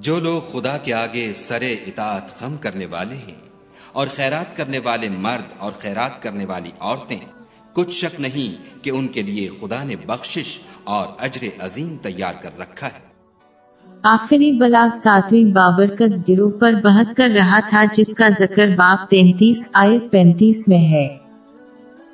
جو لوگ خدا کے آگے سر اطاعت خم کرنے والے ہیں اور خیرات کرنے والے مرد اور خیرات کرنے والی عورتیں، کچھ شک نہیں کہ ان کے لیے خدا نے بخشش اور اجر عظیم تیار کر رکھا ہے۔ آخری بلاغ ساتویں بابرکت گروہ پر بحث کر رہا تھا جس کا ذکر باب تینتیس آیت پینتیس میں ہے۔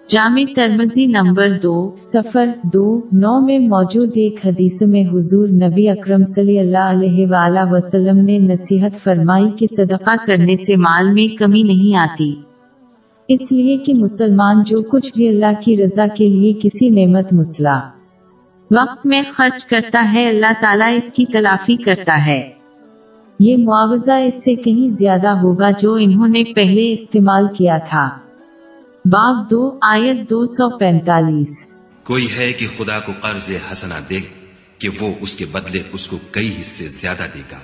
جامع ترمزی نمبر دو سفر دو، نو میں موجود ایک حدیث میں حضور نبی اکرم صلی اللہ علیہ وآلہ وسلم نے نصیحت فرمائی کہ صدقہ کرنے سے مال میں کمی نہیں آتی۔ اس لیے کہ مسلمان جو کچھ بھی اللہ کی رضا کے لیے کسی نعمت مسلح وقت میں خرچ کرتا ہے، اللہ تعالیٰ اس کی تلافی کرتا ہے۔ یہ معاوضہ اس سے کہیں زیادہ ہوگا جو انہوں نے پہلے استعمال کیا تھا۔ باب دو آیت دو سو پینتالیس۔ کوئی ہے کہ خدا کو قرض حسنا دے کہ وہ اس کے بدلے اس کو کئی حصے زیادہ دے گا۔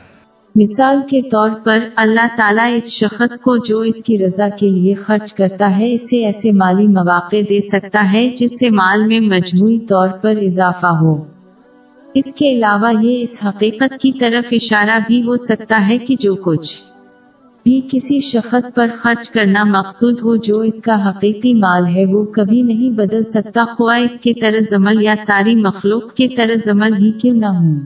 مثال کے طور پر اللہ تعالیٰ اس شخص کو جو اس کی رضا کے لیے خرچ کرتا ہے اسے ایسے مالی مواقع دے سکتا ہے جس سے مال میں مجموعی طور پر اضافہ ہو۔ اس کے علاوہ یہ اس حقیقت کی طرف اشارہ بھی ہو سکتا ہے کہ جو کچھ بھی کسی شخص پر خرچ کرنا مقصود ہو جو اس کا حقیقی مال ہے وہ کبھی نہیں بدل سکتا، خواہ اس کے طرز عمل یا ساری مخلوق کے طرز عمل ہی کیوں نہ ہوں۔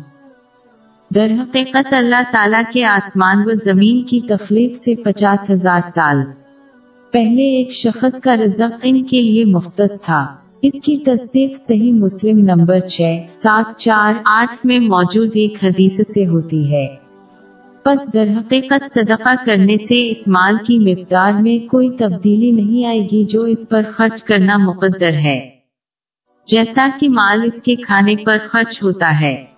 در حقیقت اللہ تعالیٰ کے آسمان و زمین کی تخلیق سے پچاس ہزار سال پہلے ایک شخص کا رزق ان کے لیے مختص تھا۔ اس کی تصدیق صحیح مسلم نمبر چھ، سات چار آٹھ میں موجود ایک حدیث سے ہوتی ہے۔ پس در حقیقت صدقہ کرنے سے اس مال کی مقدار میں کوئی تبدیلی نہیں آئے گی جو اس پر خرچ کرنا مقدر ہے۔ جیسا کہ مال اس کے کھانے پر خرچ ہوتا ہے۔